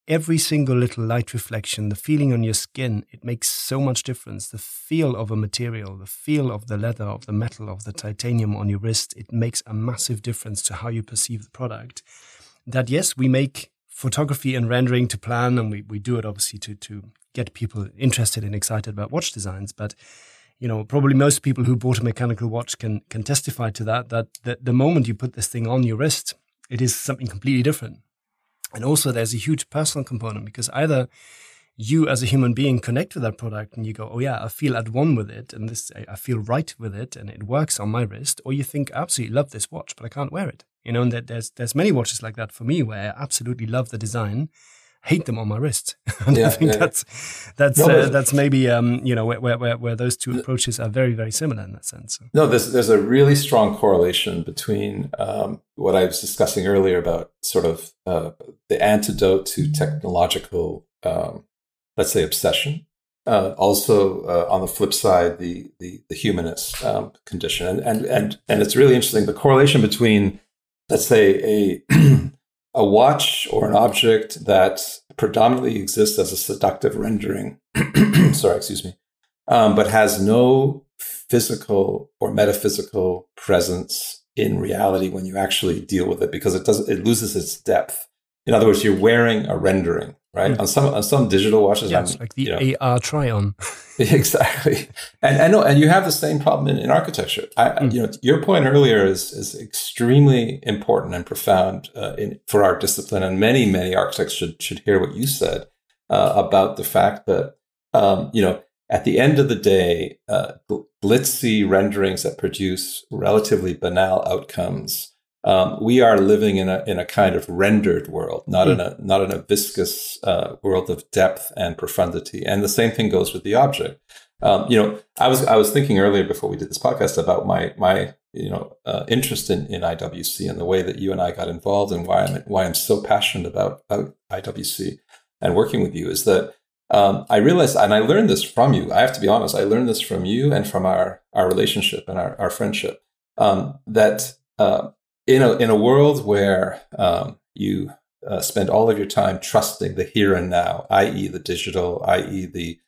every single little light reflection, the feeling on your skin, it makes so much difference. The feel of a material, the feel of the leather, of the metal, of the titanium on your wrist, it makes a massive difference to how you perceive the product. That yes, we make photography and rendering to plan, and we, we do it obviously to to get people interested and excited about watch designs. But you know, probably most people who bought a mechanical watch can can testify to that. That the, the moment you put this thing on your wrist, it is something completely different. And also, there's a huge personal component because either you as a human being connect with that product and you go, oh yeah, I feel at one with it and this I feel right with it and it works on my wrist, or you think I absolutely love this watch, but I can't wear it. You know, and there's there's many watches like that for me where I absolutely love the design, hate them on my wrist. *laughs* and yeah, I think yeah, that's that's no, uh, that's maybe um, you know where, where where those two approaches are very very similar in that sense. No, there's there's a really strong correlation between um, what I was discussing earlier about sort of uh, the antidote to technological, um, let's say, obsession. Uh, also, uh, on the flip side, the the, the humanist um, condition, and, and and and it's really interesting the correlation between let's say a *clears throat* a watch or an object that predominantly exists as a seductive rendering *clears throat* sorry excuse me um, but has no physical or metaphysical presence in reality when you actually deal with it because it doesn't it loses its depth. In other words you're wearing a rendering right? Mm. On some on some digital watches, yes, like the you know, AR try-on. *laughs* exactly, and I know, and you have the same problem in, in architecture. I, mm. you know, your point earlier is is extremely important and profound uh, in, for our discipline, and many many architects should should hear what you said uh, about the fact that um, you know. At the end of the day, uh, glitzy renderings that produce relatively banal outcomes um, we are living in a in a kind of rendered world, not mm. in a not in a viscous uh, world of depth and profundity. And the same thing goes with the object. Um, you know, I was I was thinking earlier before we did this podcast about my my you know uh, interest in, in IWC and the way that you and I got involved and why I'm why I'm so passionate about, about IWC and working with you is that um, I realized, and I learned this from you. I have to be honest, I learned this from you and from our our relationship and our our friendship. Um, that uh, in a in a world where um, you uh, spend all of your time trusting the here and now, i.e., the digital, i.e., the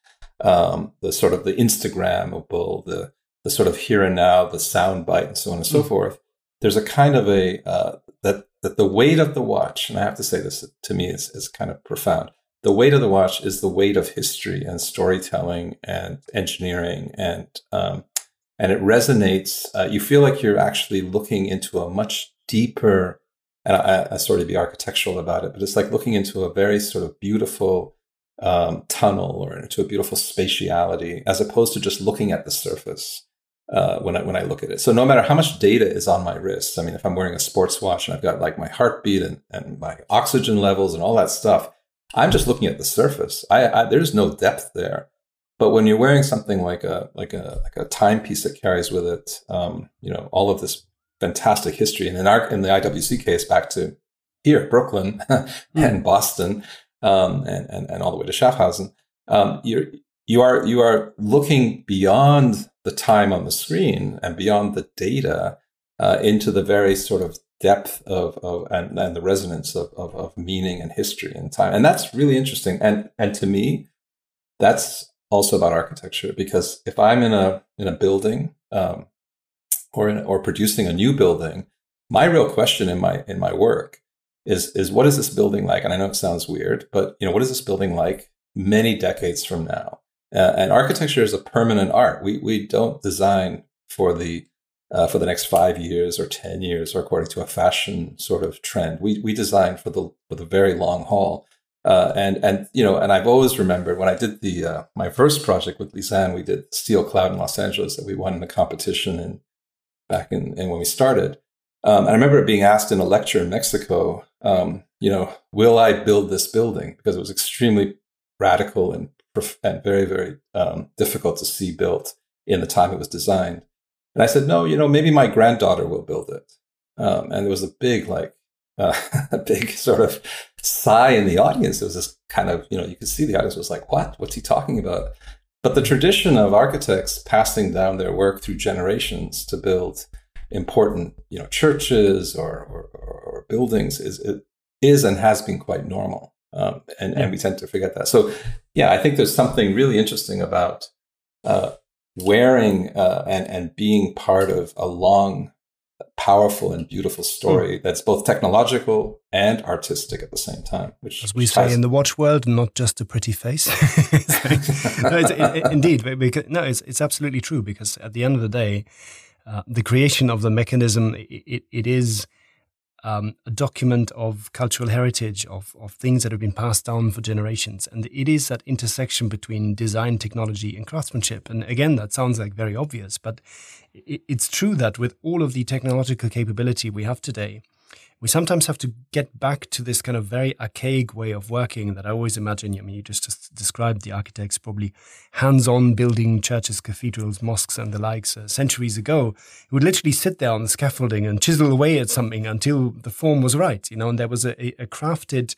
um, the sort of the Instagrammable, the the sort of here and now, the sound bite, and so on and so mm-hmm. forth. There's a kind of a uh, that that the weight of the watch, and I have to say this to me is is kind of profound. The weight of the watch is the weight of history and storytelling and engineering and um, and it resonates. Uh, you feel like you're actually looking into a much deeper, and I, I sort of be architectural about it, but it's like looking into a very sort of beautiful um, tunnel or into a beautiful spatiality, as opposed to just looking at the surface. Uh, when I when I look at it. So no matter how much data is on my wrist, I mean, if I'm wearing a sports watch and I've got like my heartbeat and, and my oxygen levels and all that stuff, I'm just looking at the surface. I, I there's no depth there. But when you're wearing something like a like a like a timepiece that carries with it, um, you know, all of this fantastic history, and in our in the IWC case, back to here, Brooklyn *laughs* and Boston, um, and, and and all the way to Schaffhausen, um, you're you are you are looking beyond the time on the screen and beyond the data uh, into the very sort of depth of, of and, and the resonance of, of, of meaning and history and time, and that's really interesting. And and to me, that's also about architecture because if I'm in a in a building um, or in, or producing a new building, my real question in my in my work is is what is this building like? And I know it sounds weird, but you know what is this building like many decades from now? Uh, and architecture is a permanent art. We we don't design for the uh, for the next five years or ten years, or according to a fashion sort of trend. We we design for the for the very long haul. Uh, and and you know, and I've always remembered when I did the uh, my first project with Lise Anne, we did Steel Cloud in Los Angeles that we won in a competition and back in, when we started. Um, I remember being asked in a lecture in Mexico, um, you know, will I build this building? Because it was extremely radical and, and very, very um, difficult to see built in the time it was designed. And I said, no, you know, maybe my granddaughter will build it. Um, and there was a big, like, uh, *laughs* a big sort of sigh in the audience. It was this kind of, you know, you could see the audience was like, what? What's he talking about? But the tradition of architects passing down their work through generations to build important, you know, churches or, or, or buildings is, is and has been quite normal. Um, and, and we tend to forget that. So, yeah, I think there's something really interesting about uh, wearing uh, and, and being part of a long, powerful, and beautiful story mm. that's both technological and artistic at the same time. Which, as we say in the watch world, not just a pretty face. *laughs* *laughs* no, it, indeed, because, no, it's it's absolutely true. Because at the end of the day, uh, the creation of the mechanism, it, it is um, a document of cultural heritage, of, of things that have been passed down for generations. And it is that intersection between design, technology, and craftsmanship. And again, that sounds like very obvious, but it, it's true that with all of the technological capability we have today, we sometimes have to get back to this kind of very archaic way of working that I always imagine. I mean, you just, described the architects probably hands on building churches, cathedrals, mosques, and the likes uh, centuries ago. He would literally sit there on the scaffolding and chisel away at something until the form was right, you know, and there was a, a crafted,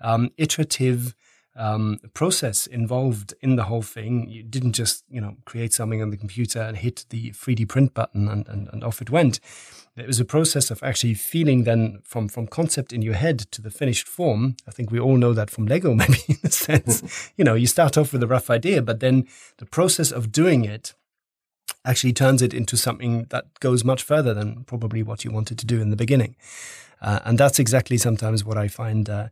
um, iterative, um, process involved in the whole thing. You didn't just, you know, create something on the computer and hit the 3D print button and, and, and off it went. It was a process of actually feeling then from, from concept in your head to the finished form. I think we all know that from Lego, *laughs* maybe in a sense. *laughs* you know, you start off with a rough idea, but then the process of doing it actually turns it into something that goes much further than probably what you wanted to do in the beginning. Uh, and that's exactly sometimes what I find uh,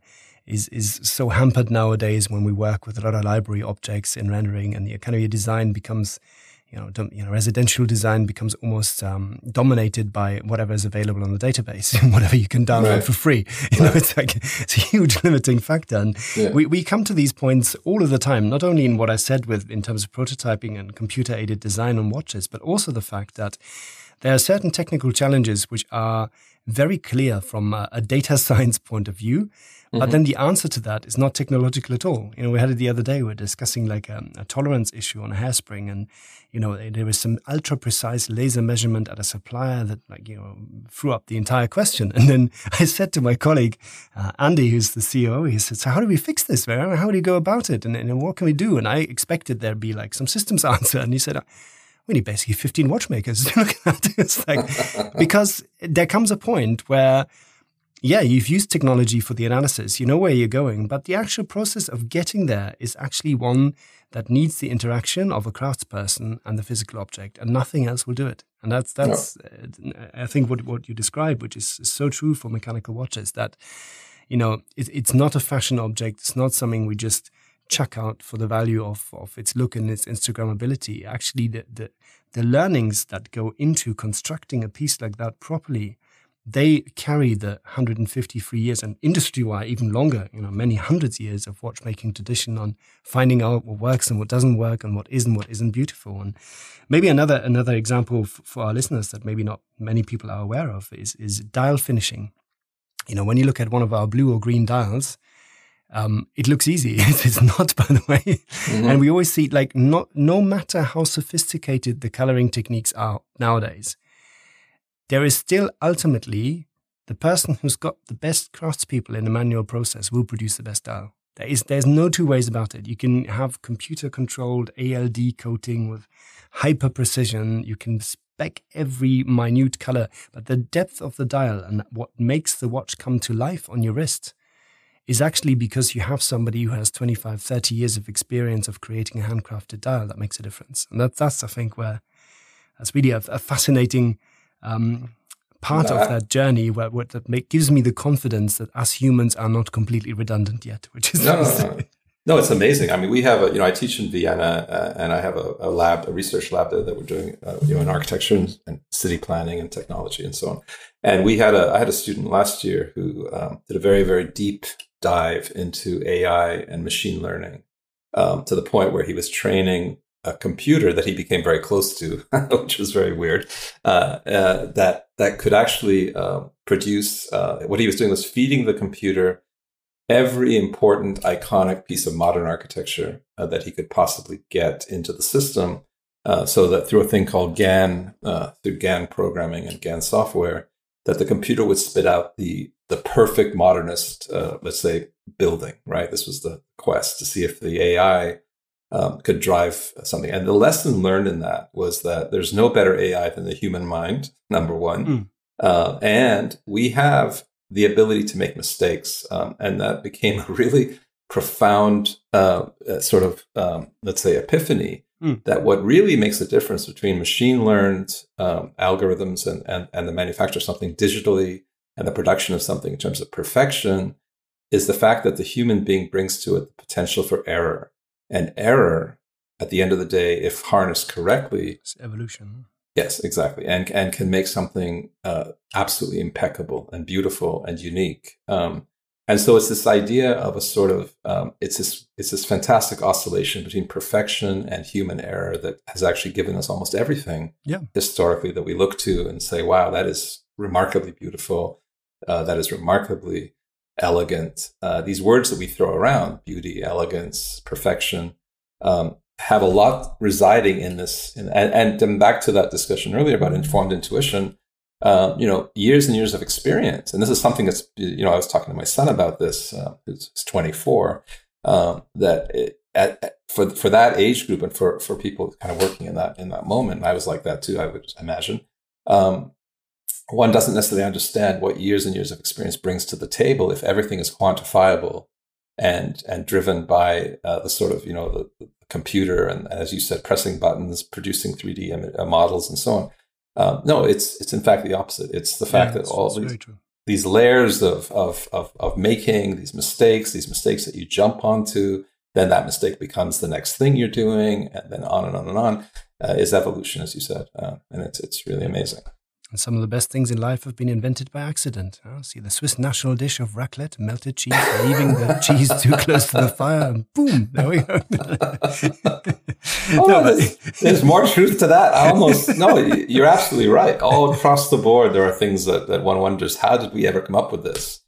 is is so hampered nowadays when we work with a lot of library objects in rendering, and the kind of your design becomes, you know, you know, residential design becomes almost um, dominated by whatever is available on the database, *laughs* whatever you can download right. for free. *laughs* You right. know, it's like it's a huge *laughs* limiting factor, and yeah. we we come to these points all of the time. Not only in what I said with in terms of prototyping and computer aided design on watches, but also the fact that there are certain technical challenges which are very clear from a, a data science point of view Mm-hmm. But then the answer to that is not technological at all. You know, we had it the other day. We are discussing like a, um, a tolerance issue on a hairspring, and you know, there was some ultra precise laser measurement at a supplier that like you know threw up the entire question. *laughs* And then I said to my colleague uh, Andy, who's the CEO, he said, "So how do we fix this? Man? How do you go about it? And, and what can we do?" And I expected there'd be like some systems *laughs* answer, and he said we need basically 15 watchmakers to look at that. It's like, because there comes a point where yeah, you've used technology for the analysis, you know where you're going, but the actual process of getting there is actually one that needs the interaction of a craftsperson and the physical object, and nothing else will do it. And that's that's no. uh, I think what what you described, which is, is, so true for mechanical watches, that you know it, it's not a fashion object. It's not something we just chuck out for the value of of its look and its Instagrammability. Actually, the the, the learnings that go into constructing a piece like that properly they carry the 153 years and industry-wide even longer, you know, many hundreds of years of watchmaking tradition on finding out what works and what doesn't work and what is and what isn't beautiful. And maybe another another example f- for our listeners that maybe not many people are aware of is is dial finishing. You know, when you look at one of our blue or green dials, um, it looks easy. *laughs* it's not, by the way. Mm-hmm. And we always see like not no matter how sophisticated the coloring techniques are nowadays there is still ultimately the person who's got the best craftspeople in a manual process will produce the best dial. There is there's no two ways about it. You can have computer controlled ALD coating with hyper precision. You can spec every minute color, but the depth of the dial and what makes the watch come to life on your wrist is actually because you have somebody who has 25, 30 years of experience of creating a handcrafted dial that makes a difference. And that, that's, I think, where that's really a, a fascinating um, part no, of that journey where, where that make, gives me the confidence that us humans are not completely redundant yet, which is no, no, no. no, it's amazing. I mean, we have a, you know, I teach in Vienna uh, and I have a, a, lab, a research lab there that we're doing, uh, you know, in architecture and, and, city planning and technology and so on. And we had a, I had a student last year who um, did a very, very deep dive into AI and machine learning um, to the point where he was training a computer that he became very close to, *laughs* which was very weird. Uh, uh, that that could actually uh, produce uh, what he was doing was feeding the computer every important iconic piece of modern architecture uh, that he could possibly get into the system, uh, so that through a thing called GAN, through GAN programming and GAN software, that the computer would spit out the the perfect modernist, let's say, building. Right. This was the quest to see if the AI um, could drive something. And the lesson learned in that was that there's no better AI than the human mind, number one. Mm. Uh, and we have the ability to make mistakes. Um, and that became a really profound uh, uh, sort of, um, let's say, epiphany mm. that what really makes the difference between machine learned um, algorithms and, and, and the manufacture of something digitally and the production of something in terms of perfection is the fact that the human being brings to it the potential for error and error at the end of the day, if harnessed correctly, it's evolution. Yes, exactly, and and can make something uh, absolutely impeccable and beautiful and unique. Um, and so it's this idea of a sort of um, it's this it's this fantastic oscillation between perfection and human error that has actually given us almost everything yeah. historically that we look to and say, wow, that is remarkably beautiful. Uh, that is remarkably elegant. Uh, these words that we throw around, beauty, elegance, perfection, um, have a lot residing in this. In, and, and back to that discussion earlier about informed intuition, um, you know, years and years of experience. And this is something that's, you know, I was talking to my son about this, uh, who's 24, um, that it, at, at, for, for that age group and for, for people kind of working in that, in that moment, I was like that too, I would imagine. Um, one doesn't necessarily understand what years and years of experience brings to the table if everything is quantifiable and and driven by uh, the sort of you know the, the, computer and as you said pressing buttons producing 3d Im- uh, models and so on. Um, no it's it's in fact the opposite. It's the fact yeah, that all these, these layers of, of of of making these mistakes these mistakes that you jump onto then that mistake becomes the next thing you're doing and then on and on and on uh, is evolution as you said uh, and it's it's really amazing and some of the best things in life have been invented by accident. Oh, see the Swiss national dish of raclette, melted cheese, *laughs* leaving the cheese too close to the fire, and boom, there we go. *laughs* oh, no, there's, there's, more truth to that. I almost no, you're absolutely right. All across the board, there are things that, that one wonders: how did we ever come up with this?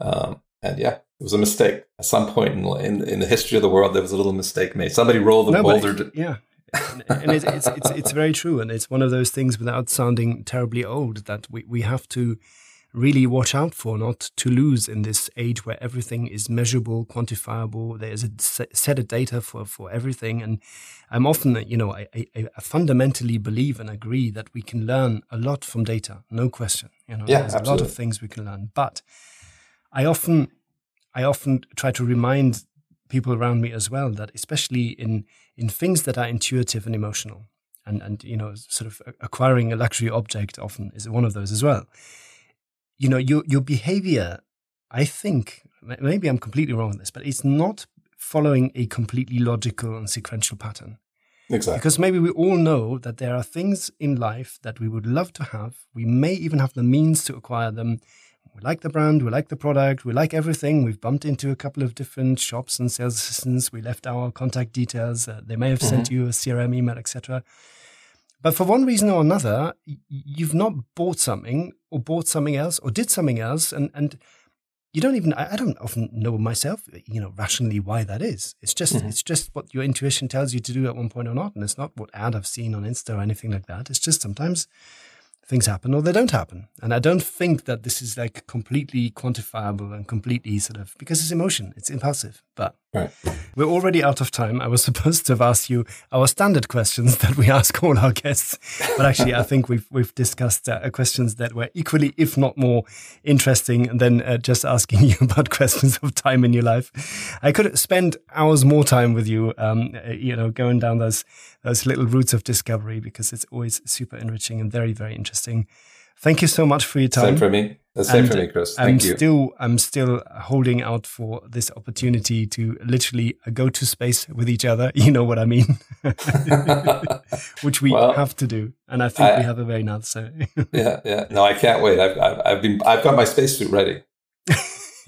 Um, and yeah, it was a mistake. At some point in, in, in the history of the world, there was a little mistake made. Somebody rolled the no, boulder. yeah, and it's, it's, it's, it's very true. And it's one of those things without sounding terribly old that we, we have to really watch out for not to lose in this age where everything is measurable, quantifiable. There's a set of data for, for everything. And I'm often, you know, I, I, I fundamentally believe and agree that we can learn a lot from data, no question. You know, yeah, there's absolutely. a lot of things we can learn. But I often I often try to remind people around me as well that especially in in things that are intuitive and emotional and and you know sort of acquiring a luxury object often is one of those as well you know your your behavior i think maybe i'm completely wrong on this but it's not following a completely logical and sequential pattern Exactly. Because maybe we all know that there are things in life that we would love to have. We may even have the means to acquire them we like the brand, we like the product, we like everything. We've bumped into a couple of different shops and sales assistants. We left our contact details. Uh, they may have mm-hmm. sent you a CRM email, etc. But for one reason or another, you've not bought something or bought something else or did something else, and and you don't even I don't often know myself, you know, rationally why that is. It's just mm-hmm. it's just what your intuition tells you to do at one point or not, and it's not what ad I've seen on Insta or anything like that. It's just sometimes things happen or they don't happen. And I don't think that this is like completely quantifiable and completely sort of because it's emotion, it's impulsive. But right. we're already out of time. I was *laughs* supposed to have asked you our standard questions that we *laughs* ask all our guests, but actually, I think we've we've discussed uh, questions that were equally, if not more, interesting than uh, just asking *laughs* you about questions of time in your life. I could spend hours more time with you, um, uh, you know, going down those those little routes of discovery because it's always super enriching and very, very interesting. Thank you so much for your time. Same for me. same and for me, Chris. Thank I'm you. Still, I'm still holding out for this opportunity to literally uh, go to space with each other. *laughs* You know what I mean? *laughs* Which we well, have to do, and I think I, we have a very nice. So *laughs* yeah, yeah. No, I can't wait. I've, I've, I've been, I've got my spacesuit ready.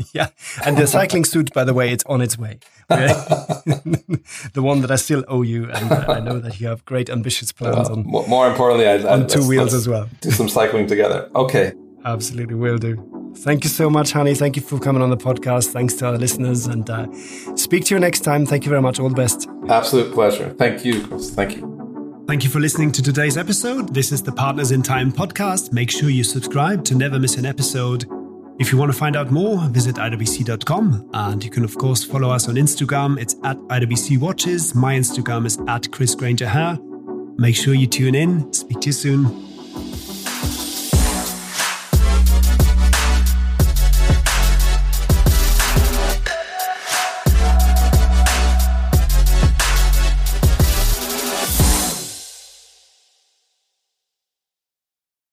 *laughs* yeah, and the cycling suit, by the way, it's on its way. *laughs* the one that I still owe you, and uh, I know that you have great ambitious plans on. More importantly, I, on 2 wheels as well. Do some cycling together. Okay. Absolutely, will do. Thank you so much, Hani. Thank you for coming on the podcast. Thanks to our listeners, and uh, speak to you next time. Thank you very much. All the best. Absolute pleasure. Thank you, Chris. Thank you. Thank you for listening to today's episode. This is the Partners in Time podcast. Make sure you subscribe to never miss an episode. If you want to find out more, visit iwc.com. And you can, of course, follow us on Instagram. It's at IWC Watches. My Instagram is at Chris Grainger. Make sure you tune in. Speak to you soon.